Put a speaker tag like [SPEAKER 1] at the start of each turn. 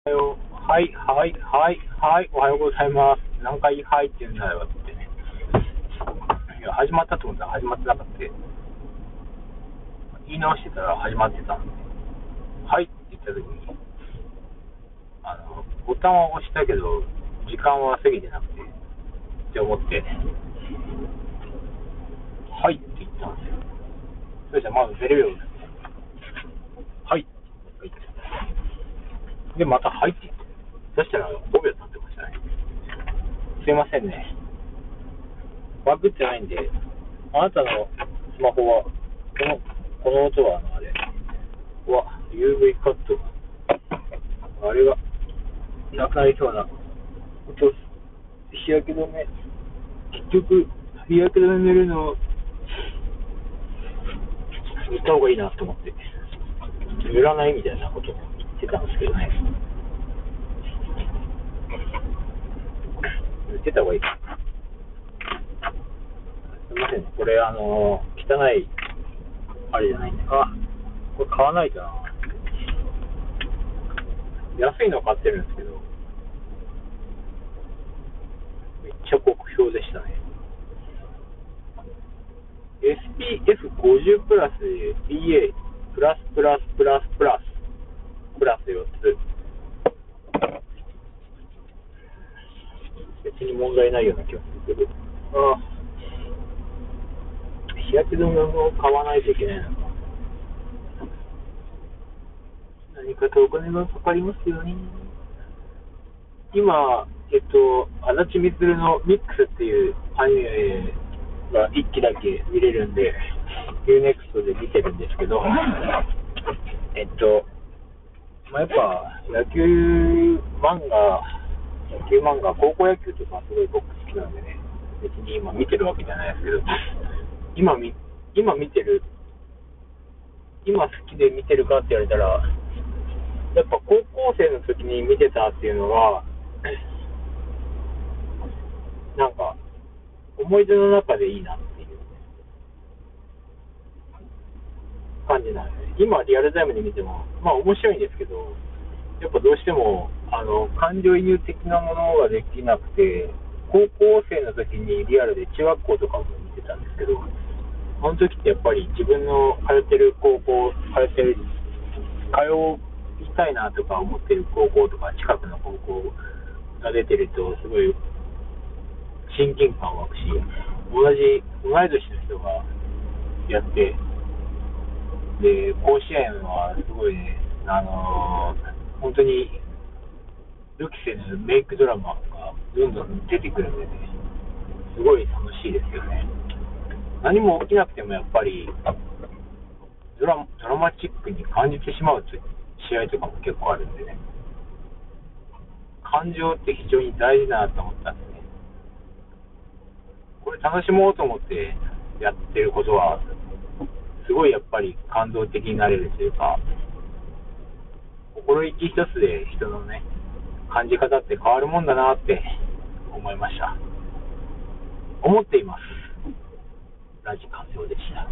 [SPEAKER 1] はい、はい、はい、はい、おはようございます。何回はいって言うんだよってね。いや、始まったと思ったら始まってなかった。言い直してたら始まってたんで。はいって言った時に、あの、ボタンは押したけど、時間は過ぎてなくて、って思って、はいって言ったんですよ。それじゃまず0秒ですね。はいって言って。で、また入っていって。そしたら5秒経ってましたね。すいませんね。バグってないんで、あなたのスマホは、この、この音はあ、れ、うわ、UV カット。あれが、なくなりそうな音、日焼け止め。結局、日焼け止め塗るのを、塗った方がいいなと思って、塗らないみたいなことってたんですけどね。塗ってた方がいい。すみません、これ、あの、汚い、あれじゃないんで、あ、これ買わないとな。安いの買ってるんですけど、めっちゃ酷評でしたね。SPF50 プラス BA プラスプラスプラスプラスプラス4つ。別に問題ないような気がするけど。ああ。日焼け止めを買わないといけないのか。何かとお金がかかりますよね。今、えっと、足立みつるのミックスっていうアニメが1期だけ見れるんで、UNEXT で見てるんですけど、えっと、まあ、やっぱ野球漫画、野球漫画、高校野球とかすごい僕好きなんでね、別に今見てるわけじゃないですけど、今見今見てる、今好きで見てるかって言われたら、やっぱ高校生の時に見てたっていうのは、なんか、思い出の中でいいな。っいう感じなんで。今、リアルタイムで見ても、まあ面白いんですけど、やっぱどうしても、あの、感情移入的なものができなくて、高校生の時にリアルで中学校とかも見てたんですけど、その時ってやっぱり自分の通ってる高校、通ってる、通いたいなとか思ってる高校とか、近くの高校が出てると、すごい親近感湧くし、同じ、同い年の人がやって、で、甲子園はすごいね、あのー本当に予期せぬメイクドラマがどんどん出てくるんでね、すごい楽しいですよね。何も起きなくてもやっぱりドラドラマチックに感じてしまう試合とかも結構あるんでね、感情って非常に大事だなと思ったんでね。これ楽しもうと思ってやってることは、すごいやっぱり感動的になれるというか、心意気一つで人のね、感じ方って変わるもんだなって思いました。思っています。ラジカセオでした。